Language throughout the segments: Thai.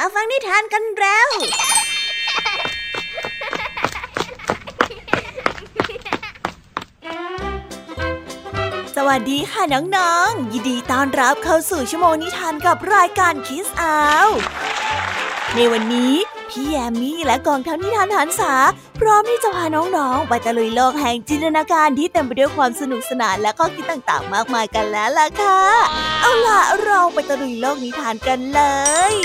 มาฟังนิทานกันแล้ว สวัสดีค่ะน้องๆ ยินดีต้อนรับเข้าสู่ชั่วโมงนิทานกับรายการคิสอาวในวันนี้พี่แยมมี่และกองทัพนิทานหันษา พร้อมที่จะพาน้องๆ ไปตะลุยโลกแห่งจินตนาการที่เต็มไปด้วยความสนุกสนานและข้อคิดต่างๆ มากมายกันแล้วล่ะค่ะ เอาล่ะเราไปตะลุยโลกนิทานกันเลย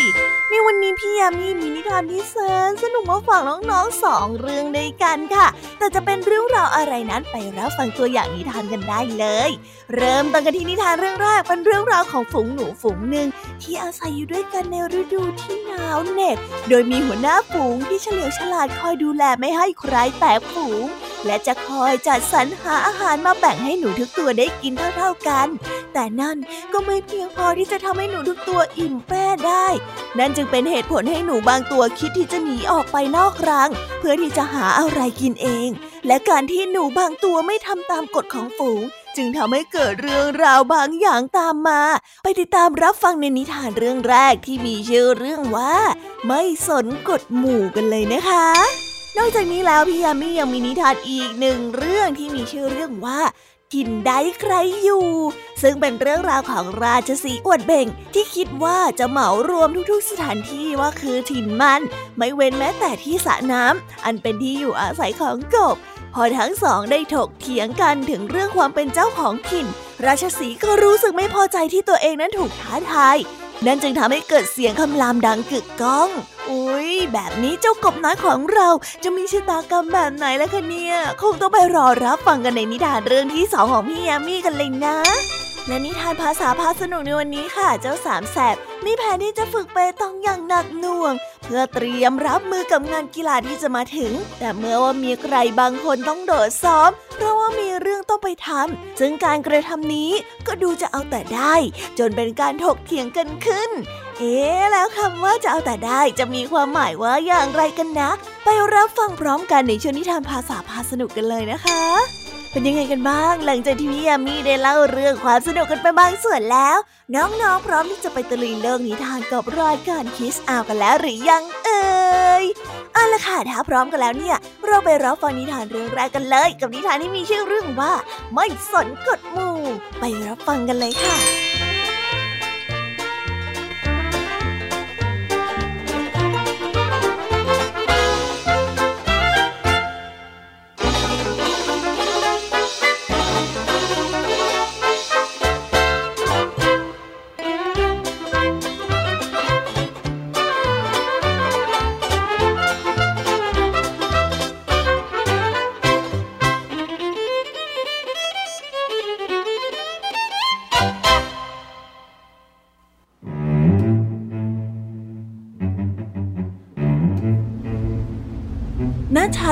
ในวันนี้พี่ยามีมีนิทานที่แสนสนุกมาฝากน้องๆสองเรื่องด้วยกันค่ะ แต่จะเป็นเรื่องราวอะไรนั้นไปรับฟังตัวอย่างนิทานกันได้เลย เริ่มต้นกันที่นิทานเรื่องแรกเป็นเรื่องราวของฝูงหนูฝูงหนึ่งที่อาศัยอยู่ด้วยกันในฤดูที่หนาวเหน็บโดยมีหัวหน้าฝูงที่เฉลียวฉลาดคอยดูแลไม่ให้ใครแตกฝูง และจะคอยจัดสรรหาอาหารมาแบ่งให้หนูทุกตัวได้กินเท่าๆกัน แต่นั่นก็ไม่เพียงพอที่จะทำให้หนูทุกตัวอิ่มแป้ได้ นั่นจึงเป็นเหตุผลให้หนูบางตัวคิดที่จะหนีออกไปนอกรัง เพื่อที่จะหาอะไรกินเอง และการที่หนูบางตัวไม่ทำตามกฎของฝูง จึงทำให้เกิดเรื่องราวบางอย่างตามมา ไปติดตามรับฟังในนิทานเรื่องแรกที่มีชื่อเรื่องว่า ไม่สนกฎหมู่กันเลยนะคะ นอกจากนี้แล้วพี่ยามียังมีนิทานอีกหนึ่งเรื่องที่มีชื่อเรื่องว่าถิ่นใดใครอยู่ ซึ่งเป็นเรื่องราวของราชสีอวดเบ่ง ที่คิดว่าจะเหมารวมทุกๆสถานที่ว่าคือถิ่นมัน ไม่เว้นแม้แต่ที่สระน้ำอันเป็นที่อยู่อาศัยของกบ พอทั้งสองได้ถกเถียงกันถึงเรื่องความเป็นเจ้าของถิ่น ราชสีก็รู้สึกไม่พอใจที่ตัวเองนั้นถูกท้าทาย นั่นจึงทำให้เกิดเสียงคำรามดังกึกก้อง อุ้ยแบบนี้เจ้ากบน้อยของเราจะมีชะตากรรมแบบไหนล่ะคะเนี่ย คงต้องไปรอรับฟังกันในนิทานเรื่องที่สองของพี่ยามีกันเลยนะและนิทานภาษาพาสนุกในวันนี้ค่ะ เจ้าสามแสบมีแผนที่จะฝึกเปตองอย่างหนักหน่วง เพื่อเตรียมรับมือกับงานกีฬาที่จะมาถึง แต่เมื่อว่ามีใครบางคนต้องโดดซ้อม เพราะว่ามีเรื่องต้องไปทำซึ่งการกระทำนี้ก็ดูจะเอาแต่ได้ จนเป็นการถกเถียงกันขึ้น เอ๊แล้วคำว่าจะเอาแต่ได้จะมีความหมายว่าอย่างไรกันนะ ไปรับฟังพร้อมกันในช่วงนิทานภาษาพาสนุกกันเลยนะคะ เป็นยังไงกันบ้าง หลังจากที่พี่ยามีได้เล่าเรื่องความสนุกกันไปบางส่วนแล้ว น้องๆ พร้อมที่จะไปตะลุยเรื่องนิทานกับรายการคิสอากันแล้วหรือยังเอ่ยเอาละค่ะถ้าพร้อมกันแล้วเนี่ย เราไปรับฟังนิทานเรื่องแรกกันเลย กับนิทานที่มีชื่อเรื่องว่า ไม่สนกฎหมู่ ไปรับฟังกันเลยค่ะ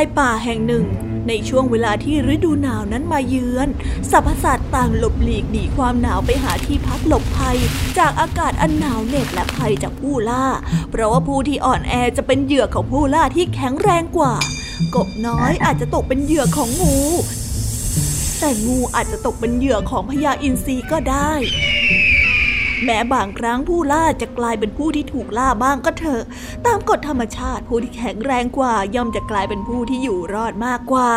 ายป่าแห่งหนึ่ง ในช่วงเวลาที่ฤดูหนาวนั้นมาเยือนสรรพสัตว์ต่างหลบหลีกหนีความหนาวไปหาที่พักหลบภัย จากอากาศอันหนาวเหน็บและภัยจากผู้ล่า เพราะว่าผู้ที่อ่อนแอจะเป็นเหยื่อของผู้ล่าที่แข็งแรงกว่า กบน้อยอาจจะตกเป็นเหยื่อของงู แต่งูอาจจะตกเป็นเหยื่อของพญาอินทรีก็ได้ แม้บางครั้งผู้ล่าจะกลายเป็นผู้ที่ถูกล่าบ้างก็เถอะ ตามกฎธรรมชาติผู้ที่แข็งแรงกว่าย่อมจะกลายเป็นผู้ที่อยู่รอดมากกว่า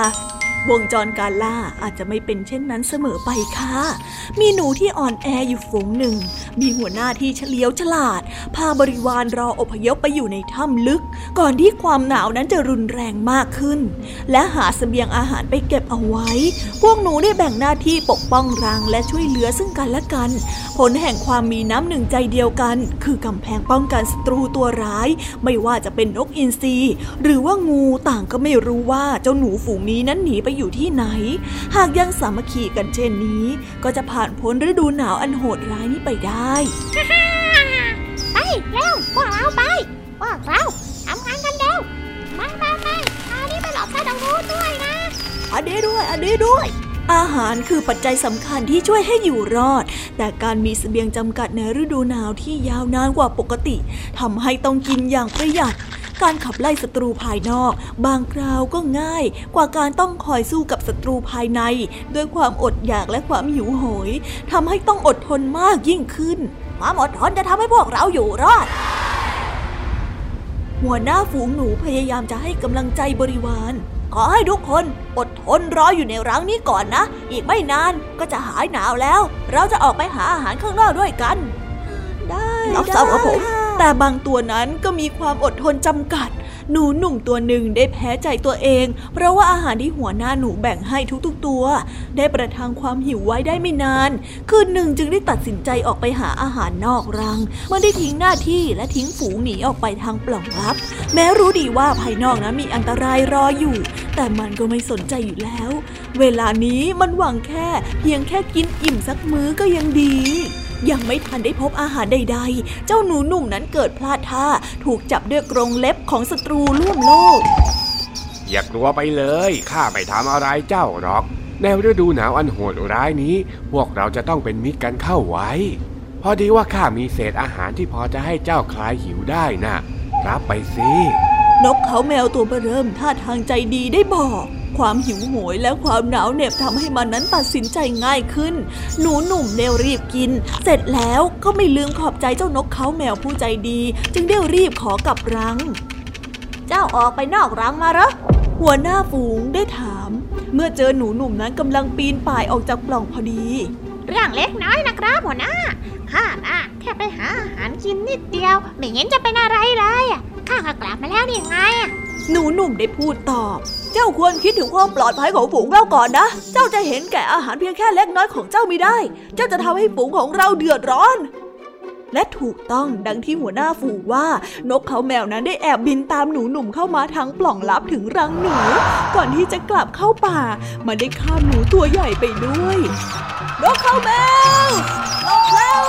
วงจรการล่าอาจจะไม่เป็นเช่นนั้นเสมอไปค่ะ มีหนูที่อ่อนแออยู่ฝูงหนึ่ง มีหัวหน้าที่เฉลียวฉลาด พาบริวารรออพยพไปอยู่ในถ้ำลึก ก่อนที่ความหนาวนั้นจะรุนแรงมากขึ้น และหาเสบียงอาหารไปเก็บเอาไว้ พวกหนูได้แบ่งหน้าที่ปกป้องรังและช่วยเหลือซึ่งกันและกัน ผลแห่งความมีน้ำหนึ่งใจเดียวกัน คือกำแพงป้องกันศัตรูตัวร้าย ไม่ว่าจะเป็นนกอินทรีหรือว่างูต่างก็ไม่รู้ว่าเจ้าหนูฝูงนี้นั้นหนีไปอยู่ที่ไหน หากยังสามัคคีกันเช่นนี้ ก็จะผ่านพ้นฤดูหนาวอันโหดร้ายนี้ไปได้ไปเร็วพวกเราไปพวกเราทำงานกันเร็วมามามาเอานี่ไปหลบใต้ตรงนู้นด้วยนะอันนี้ด้วยอันนี้ด้วยอาหารคือปัจจัยสำคัญที่ช่วยให้อยู่รอด แต่การมีเสบียงจำกัดในฤดูหนาวที่ยาวนานกว่าปกติทำให้ต้องกินอย่างประหยัด การขับไล่ศัตรูภายนอก บางคราวก็ง่าย กว่าการต้องคอยสู้กับศัตรูภายใน ด้วยความอดอยากและความหิวโหยทำให้ต้องอดทนมากยิ่งขึ้นความอดทนจะทำให้พวกเราอยู่รอดหัวหน้าฝูงหนูพยายามจะให้กำลังใจบริวาร ขอให้ทุกคนอดทนรออยู่ในรังนี้ก่อนนะ อีกไม่นานก็จะหายหนาวแล้ว เราจะออกไปหาอาหารข้างนอกด้วยกัน ได้รับทราบครับผม แต่บางตัวนั้นก็มีความอดทนจำกัด หนูหนุ่มตัวหนึ่งได้แพ้ใจตัวเอง เพราะว่าอาหารที่หัวหน้าหนูแบ่งให้ทุกๆตัว ได้ประทังความหิวไว้ได้ไม่นาน คืนหนึ่งจึงได้ตัดสินใจออกไปหาอาหารนอกรังมันได้ทิ้งหน้าที่และทิ้งฝูงหนีออกไปทางปล่องลับ แม้รู้ดีว่าภายนอกนั้นมีอันตรายรออยู่ แต่มันก็ไม่สนใจอยู่แล้ว เวลานี้มันหวังแค่ เพียงแค่กินอิ่มสักมื้อก็ยังดี ยังไม่ทันได้พบอาหารใดๆ เจ้าหนูหนุ่มนั้นเกิดพลาดท่าถูกจับด้วยกรงเล็บของศัตรูล่วงโลก อย่ากลัวไปเลยข้าไม่ทำอะไรเจ้าหรอก ในฤดูหนาวอันโหดร้ายนี้ พวกเราจะต้องเป็นมิตรกันเข้าไว้ พอดีว่าข้ามีเศษอาหารที่พอจะให้เจ้าคลายหิวได้นะ่ะ รับไปสิ นกเขาแมวตัวเริ่มท่าทางใจดีได้บอก ความหิวโหยและความหนาวเหน็บทำให้มันนั้นตัดสินใจง่ายขึ้น หนูหนุ่มเร็วรีบกิน เสร็จแล้วก็ไม่ลืมขอบใจเจ้านกเขาแมวผู้ใจดี จึงได้รีบขอกลับรัง เจ้าออกไปนอกรังมาเหรอหัวหน้าฝูงได้ถาม เมื่อเจอหนูหนุ่มนั้นกำลังปีนป่ายออกจากปล่องพอดี เรื่องเล็กน้อยนะครับหัวหน้าข้าน่ะแค่ไปหาอาหารกินนิดเดียว ไม่เห็นจะเป็นอะไรเลย ข้าก็กลับมาแล้วนี่ไง หนูหนุ่มได้พูดตอบ เจ้าควรคิดถึงความปลอดภัยของฝูงเราก่อนนะ เจ้าจะเห็นแก่อาหารเพียงแค่เล็กน้อยของเจ้าไม่ได้ เจ้าจะทำให้ฝูงของเราเดือดร้อน และถูกต้องดังที่หัวหน้าฝูงว่า นกเขาแมวนั้นได้แอบบินตามหนูหนุ่มเข้ามาทางปล่องลับถึงรังหนู ก่อนที่จะกลับเข้าป่า มันได้ฆ่าหนูตัวใหญ่ไปด้วย นกเขาแมวนกแล้ว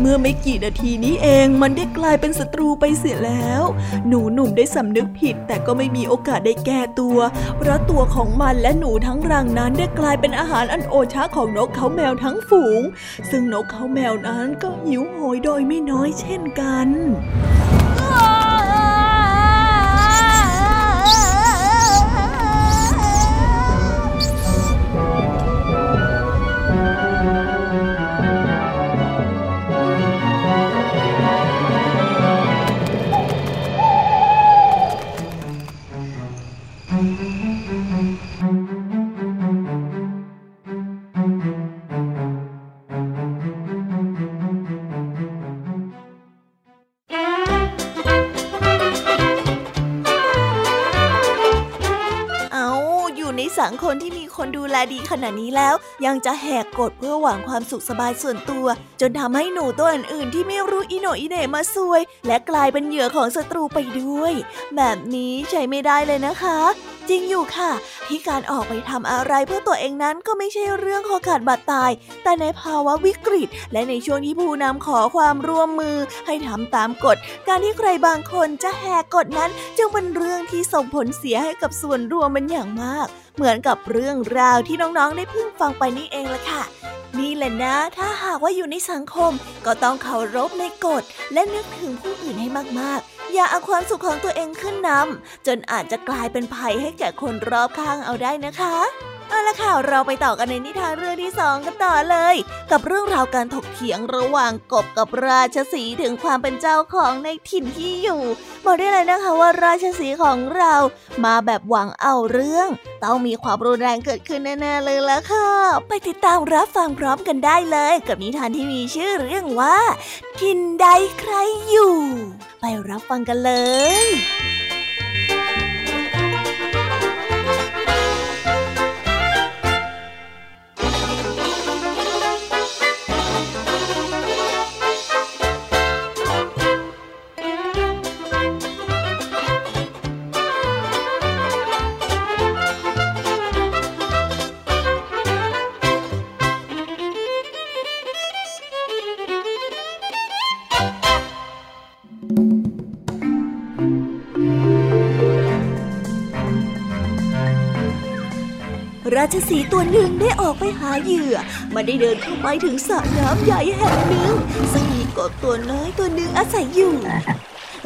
เมื่อไม่กี่นาทีนี้เองมันได้กลายเป็นศัตรูไปเสียแล้ว หนูหนุ่มได้สำนึกผิดแต่ก็ไม่มีโอกาสได้แก้ตัว เพราะตัวของมันและหนูทั้งรังนั้นได้กลายเป็นอาหารอันโอชะของนกเขาแมวทั้งฝูง ซึ่งนกเขาแมวนั้นก็หิวโหยโดยไม่น้อยเช่นกัน สังคนที่มีคนดูแลดีขนาดนี้แล้ว ยังจะแหกกฎเพื่อหวังความสุขสบายส่วนตัว จนทำให้หนูตัวอื่นๆที่ไม่รู้อิโนอิเนมาซวย และกลายเป็นเหยื่อของศัตรูไปด้วย แบบนี้ใช้ไม่ได้เลยนะคะ จริงอยู่ค่ะ ที่การออกไปทำอะไรเพื่อตัวเองนั้นก็ไม่ใช่เรื่องขอขาดบาดตาย แต่ในภาวะวิกฤต และในช่วงที่ผู้นำขอความร่วมมือ ให้ทำตามกฎ การที่ใครบางคนจะแหกกฎนั้น จึงเป็นเรื่องที่ส่งผลเสียให้กับส่วนรวมเป็นอย่างมากเหมือนกับเรื่องราวที่น้องๆได้เพิ่งฟังไปนี่เองละค่ะ นี่แหละนะ ถ้าหากว่าอยู่ในสังคม ก็ต้องเคารพในกฎ และนึกถึงผู้อื่นให้มากๆ อย่าเอาความสุขของตัวเองขึ้นนำจนอาจจะกลายเป็นภัยให้แก่คนรอบข้างเอาได้นะคะ เอาละค่ะเราไปต่อกันในนิทานเรื่องที่สองกันต่อเลย กับเรื่องราวการถกเถียงระหว่างกบกับราชสีถึงความเป็นเจ้าของในถิ่นที่อยู่ บอกได้เลยนะคะว่าราชสีของเรามาแบบหวังเอาเรื่อง ต้องมีความรุนแรงเกิดขึ้นแน่ๆเลยละค่ะ ไปติดตามรับฟังพร้อมกันได้เลย กับนิทานที่มีชื่อเรื่องว่า ถิ่นใดใครอยู่ ไปรับฟังกันเลย ราชสีตัวหนึ่งได้ออกไปหาเหยื่อ มันได้เดินเข้าไปถึงสระน้ำใหญ่แห่งหนึ่งซึ่งมีกบตัวน้อยตัวหนึ่งอาศัยอยู่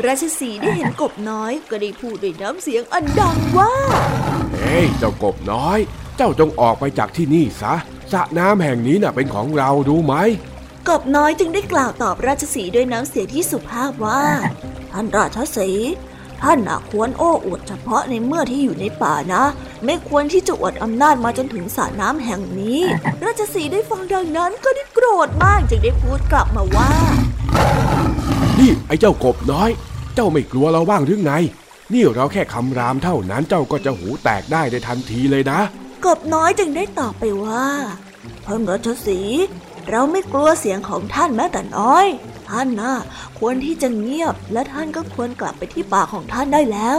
ราชสีได้เห็นกบน้อยก็ได้พูดด้วยน้ำเสียงอันดังว่า เฮ้ยเจ้ากบน้อย เจ้าจงออกไปจากที่นี่ซะสระน้ำแห่งนี้น่ะเป็นของเรารู้ไหมกบน้อยจึงได้กล่าวตอบราชสีห์ด้วยน้ำเสียงที่สุภาพว่า ท่านราชสีห์ ท่านน่ะควรโอ้อวดเฉพาะในเมื่อที่อยู่ในป่านะ ไม่ควรที่จะอวดอำนาจมาจนถึงสระน้ำแห่งนี้ ราชสีห์ได้ฟังดังนั้นก็ได้โกรธมากจึงได้พูดกลับมาว่า นี่ไอ้เจ้ากบน้อย เจ้าไม่กลัวเราบ้างหรือไง นี่เราแค่คำรามเท่านั้นเจ้าก็จะหูแตกได้ในทันทีเลยนะ กบน้อยจึงได้ตอบไปว่าท่านรัชสีห์เราไม่กลัวเสียงของท่านแม้แต่น้อย ท่านน่ะควรที่จะเงียบ และท่านก็ควรกลับไปที่ป่าของท่านได้แล้ว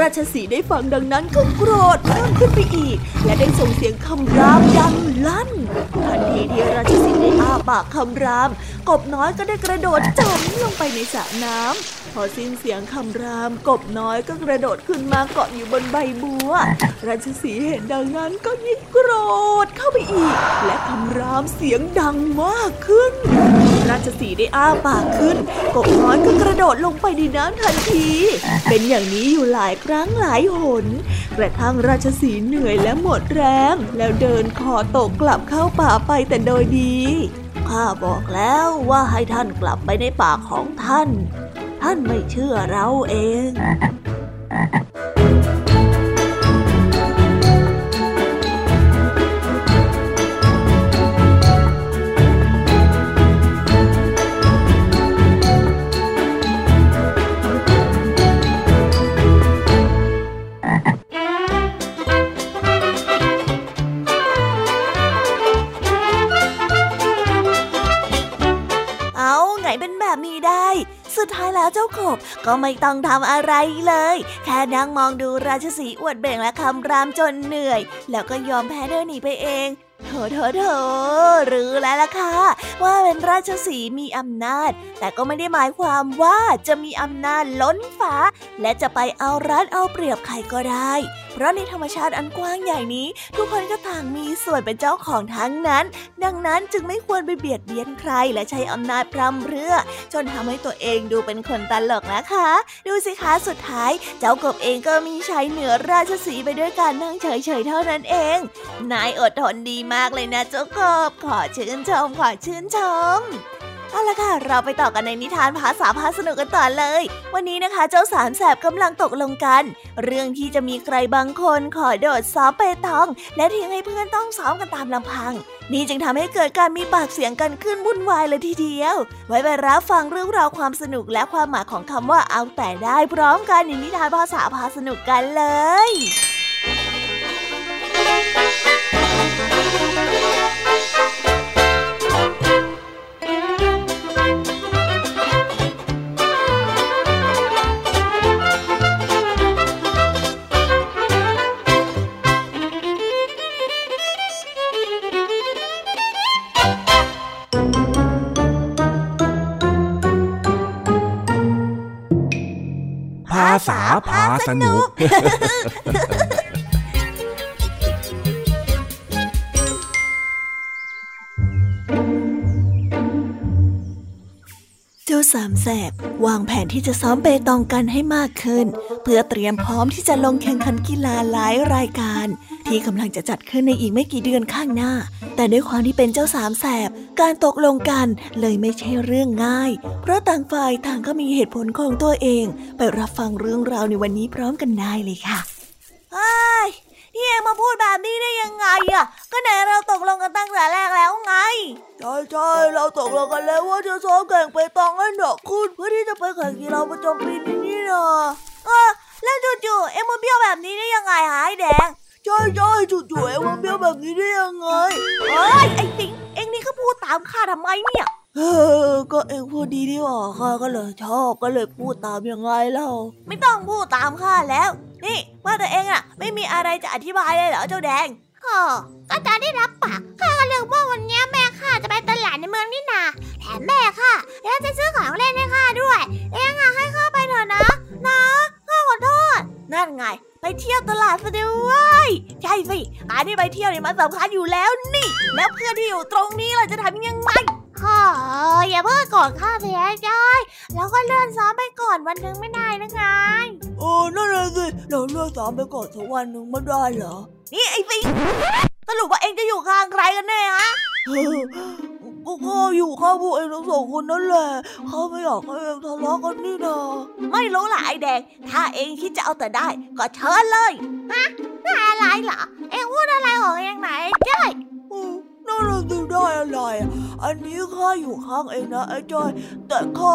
ราชสีได้ฟังดังนั้นก็โกรธเพิ่มขึ้นไปอีก และได้ส่งเสียงคำรามดังลั่นทันทีที่ราชสีได้อ้าปากคำราม กบน้อยก็ได้กระโดดจมลงไปในสระน้ำพอสิ้นเสียงคำราม กบน้อยก็กระโดดขึ้นมาเกาะอยู่บนใบบัว ราชสีเห็นดังนั้นก็ยิ่งโกรธเข้าไปอีก และคำรามเสียงดังมากขึ้น ราชสีได้อ้าปากขึ้น กบน้อยก็กระโดดลงไปในน้ำทันที เป็นอย่างนี้อยู่หลายครั้งหลายหนกระทั่งราชสีเหนื่อยและหมดแรง แล้วเดินคอตกกลับเข้าป่าไปแต่โดยดีข้าบอกแล้วว่าให้ท่านกลับไปในป่าของท่าน ท่านไม่เชื่อเราเอง ก็ไม่ต้องทำอะไรเลย แค่นั่งมองดูราชสีห์อวดเบ่งและคำรามจนเหนื่อย แล้วก็ยอมแพ้เดินหนีไปเองโถโถโถหรือแล้วล่ะค่ะ ว่าเป็นราชสีห์มีอำนาจ แต่ก็ไม่ได้หมายความว่าจะมีอำนาจล้นฟ้า และจะไปเอารัดเอาเปรียบใครก็ได้ เพราะในธรรมชาติอันกว้างใหญ่นี้ ทุกคนก็ต่างมีส่วนเป็นเจ้าของทั้งนั้น ดังนั้นจึงไม่ควรไปเบียดเบียนใครและใช้อำนาจพร่ำเพรื่อ จนทำให้ตัวเองดูเป็นคนตลกนะคะ ดูสิคะสุดท้าย เจ้ากบเองก็มีชัยเหนือราชสีไปด้วยการนั่งเฉยๆเท่านั้นเอง นายอดทนดีมากเลยนะเจ้ากบขอชื่นชมขอชื่นชม เอาละค่ะ เราไปต่อกันในนิทานภาษาพาสนุกกันต่อเลย วันนี้นะคะเจ้าสามแสบกำลังตกลงกัน เรื่องที่จะมีใครบางคนขอโดดซ้อมเปตอง และทิ้งให้เพื่อนต้องซ้อมกันตามลำพัง นี่จึงทำให้เกิดการมีปากเสียงกันขึ้นวุ่นวายเลยทีเดียว ไว้ไปรับฟังเรื่องราวความสนุกและความหมายของคำว่าเอาแต่ได้พร้อมกันในนิทานภาษาพาสนุกกันเลยภ สนุกเจ้าสามแสบวางแผนที่จะซ้อมเปตองกันให้มากขึ้น เพื่อเตรียมพร้อมที่จะลงแข่งขันกีฬาหลายรายการ ที่กำลังจะจัดขึ้นในอีกไม่กี่เดือนข้างหน้า แต่ด้วยความที่เป็นเจ้าสามแสบ การตกลงกันเลยไม่ใช่เรื่องง่าย เพราะต่างฝ่ายต่างก็มีเหตุผลของตัวเอง ไปรับฟังเรื่องราวในวันนี้พร้อมกันได้เลยค่ะเฮ้ยนี่เองมาพูดแบบนี้ได้ยังไงอะก็ไหนเราตกลงกันตั้งแต่แรกแล้วไง ใช่ใช่เราตกลงกันแล้วว่าจะซ้อมแข่งไปตองให้หนักขึ้นเพื่อที่จะไปแข่งกีฬาประจำปีนี้นี่นะเออแล้วจู่ๆเอ็มมาเบี้ยวแบบนี้ได้ยังไงหายแดง ใช่ใช่จู่ๆเอ็มมาเบี้ยวแบบนี้ได้ยังไงเอ้ยไอ้สิงเอ็งนี่ ก็พูดตามข้าทำไมเนี่ยเออก็เอ็งพูดดีดีออกข้าก็เลยชอบก็เลยพูดตามยังไงเล่าไม่ต้องพูดตามข้าแล้ว นี่ว่าแต่เองอะไม่มีอะไรจะอธิบายเลยเหรอเจ้าแดงก็ก็จะได้รับปากข้าก็เลือกว่าวันนี้แม่ข้าจะไปตลาดในเมืองนี่นาแถมแม่ข้ายังจะซื้อของเล่นให้ข้าด้วย เองอะให้ข้าไปเถอะนะ นะข้าขอโทษนั่นไง ไปเที่ยวตลาดซะด้วยใช่สิการที่ไปเที่ยวเนี่ยมันสำคัญอยู่แล้วนี่ แล้วเพื่อนที่อยู่ตรงนี้เราจะทำยังไงอค่ะอย่าเพิ่งกดข้าเสียใจแล้วก็เลื่อนซ้อมไปก่อนวันหนึ่งไม่ได้นะไงโอ้นั่นเลยสิเราเลื่อนซ้อมไปก่อนสักวันหนึ่งไม่ได้เหรอ นี่ไอ้สิสรุปว่าเองจะอยู่ข้างใครกันแน่ฮะ ก็ข้าอยู่ข้างพวกเองทั้งสองคนนั่นแหละข้าไม่อยากให้เองทะเลาะกันนี่นาไม่รู้ล่ะไอ้แดง ถ้าเองคิดจะเอาแต่ได้ ก็เชิญเลยฮะได้อะไรเหรอเองพูดอะไรของเองไหนจ้อยนั่นสิได้อะไรอันนี้ข้าอยู่ข้างเองนะไอ้จ้อย แต่ข้า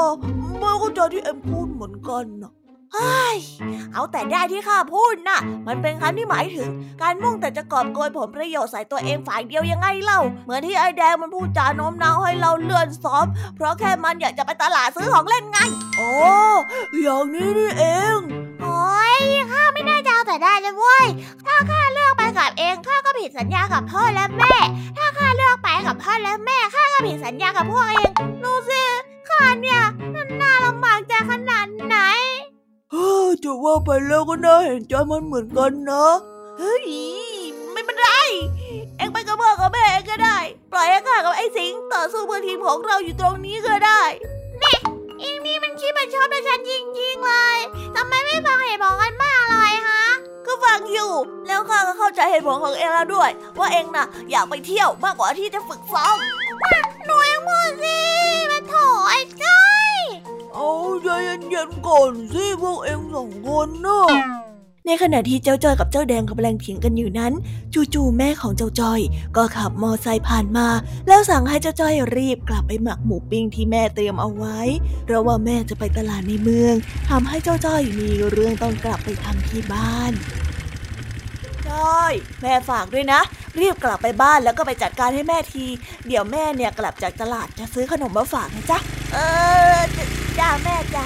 ไม่เข้าใจที่เอ็มพูดเหมือนกันนะเฮ้ย เอาแต่ได้ที่ข้าพูดนะ่ะ มันเป็นคำที่หมายถึง การมุ่งแต่จะกอบโกยผลประโยชน์ใส่ตัวเองฝ่ายเดียวยังไงเล่า เหมือนที่ไอ้แดงมันพูดจาโน้มน้าวให้เราเลื่อนซ้อม เพราะแค่มันอยากจะไปตลาดซื้อของเล่นไง โอ้อย่างนี้นี่เองโอ้ยข้าไม่ได้จะเอาแต่ได้เลยเว้ย ถ้าข้าเลือกไปกับเองข้าก็ผิดสัญญากับพ่อและแม่ ถ้าข้าเลือกไปกับพ่อและแม่ข้าก็ผิดสัญญากับพวกเองดูสิข้าเนี่ยน่าลำบากใจขนาด จะว่าไปแล้วก็น่าเห็นใจมันเหมือนกันนะ เฮ้ย ไม่เป็นไร เอ็งไปกับพ่อกับแม่เองก็ได้ ปล่อยให้ข้ากับไอ้สิงต่อสู้เพื่อทีมของเราอยู่ตรงนี้ก็ได้นี่เอ็งนี่มันคิดมันชอบในฉันจริงๆเลยทำไมไม่ฟังเหตุผลกันบ้างเลยฮะ ก็ฟังอยู่ แล้วข้าก็เข้าใจเหตุผลของเองแล้วด้วย ว่าเองน่ะ อยากไปเที่ยวมากกว่าที่จะฝึกซ้อมหนูเองพูดสิมาโถไอ้จ้อย เอาใจเย็นๆก่อนสิพวกเองสองคนน่ะในขณะที่เจ้าจ้อยกับเจ้าแดงกำลังเถียงกันอยู่นั้น จู่ๆแม่ของเจ้าจ้อย ก็ขับมอไซค์ผ่านมา แล้วสั่งให้เจ้าจ้อยรีบกลับไปหมักหมูปิ้งที่แม่เตรียมเอาไว้ เพราะว่าแม่จะไปตลาดในเมืองทำให้เจ้าจ้อยมีเรื่องต้องกลับไปทำที่บ้านจ้อยแม่ฝากด้วยนะ รีบกลับไปบ้านแล้วก็ไปจัดการให้แม่ที เดี๋ยวแม่เนี่ยกลับจากตลาดจะซื้อขนมมาฝากนะจ๊ะเออ จ้าแม่จ้า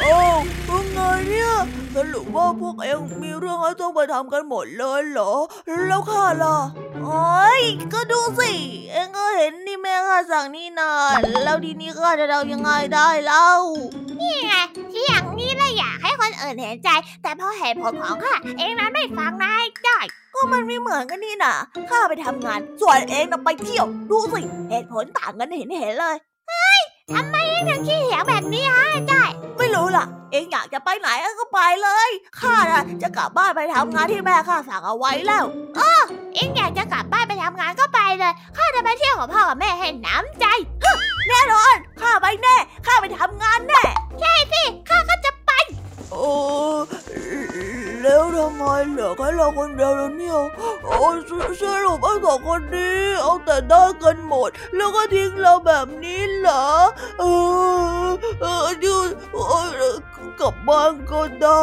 โอ้ยังไงเนี่ยสรุปว่าพวกเองมีเรื่องให้ต้องไปทำกันหมดเลยเหรอ แล้วข้าล่ะโอ้ยก็ดูสิ เองก็เห็นนี่แม่ข้าสั่งนี่นาแล้วทีนี้ข้าจะเอายังไงได้เล่านี่ไงที่อย่างนี้เลยอยากให้คนอื่นเห็นใจ แต่พอเหตุผลของข้าเองนั้นไม่ฟังนายจ้อยก็มันไม่เหมือนกันนี่นะข้าไปทำงาน ส่วนเองน่ะไปเที่ยว ดูสิเหตุผลต่างกันเห็นเห็นเลยเฮ้ย ทำไมถึงขี้เหวแบบนี้ฮะจ้อยไม่รู้ล่ะ เองอยากจะไปไหนก็ไปเลยข้าน่ะจะกลับบ้านไปทำงานที่แม่ข้าสั่งเอาไว้แล้วเออเองอยากจะกลับบ้านไปทำงานก็ไปเลยข้าจะไปเที่ยวกับพ่อกับแม่ให้น้ำใจแน่นอนข้าไปแน่ข้าไปทำงานแน่ เหลือแค่เราคนเดียวแล้วเนี่ยโอ้สรุปไอ้สองคนนี้เอาแต่ได้กันหมด แล้วก็ทิ้งเราแบบนี้เหรอ เออ เออดูกลับบ้านก็ได้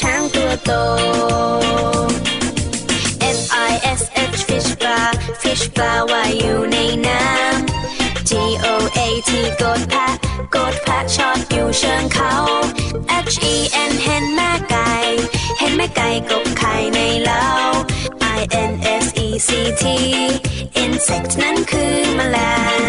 ช้างตัวโต F I S H fish bar fish bar ว่ายอยู่ในน้ำ G O A T กดแพะกดแพะชอดอยู่เชิงเขา H E N เห็นแม่ไก่ เห็นแม่ไก่กบไข่ในเล้า I N S E C T insect นั้นคือแมลง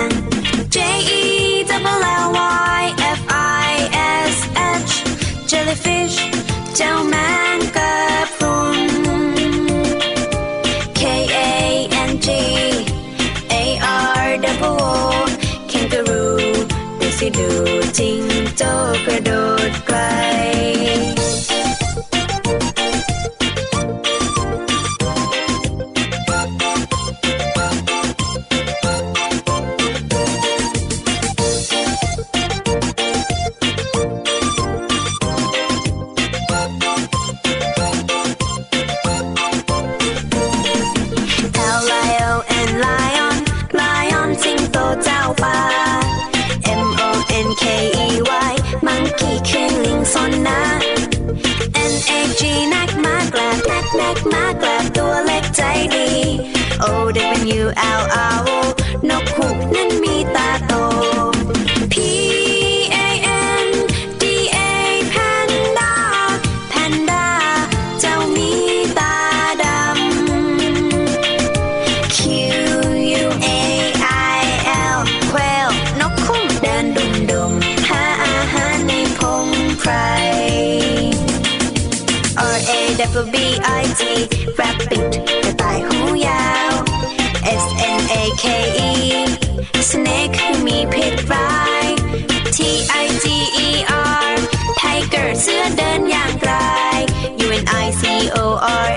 baby. Oh, dipping you out, I will. I C O R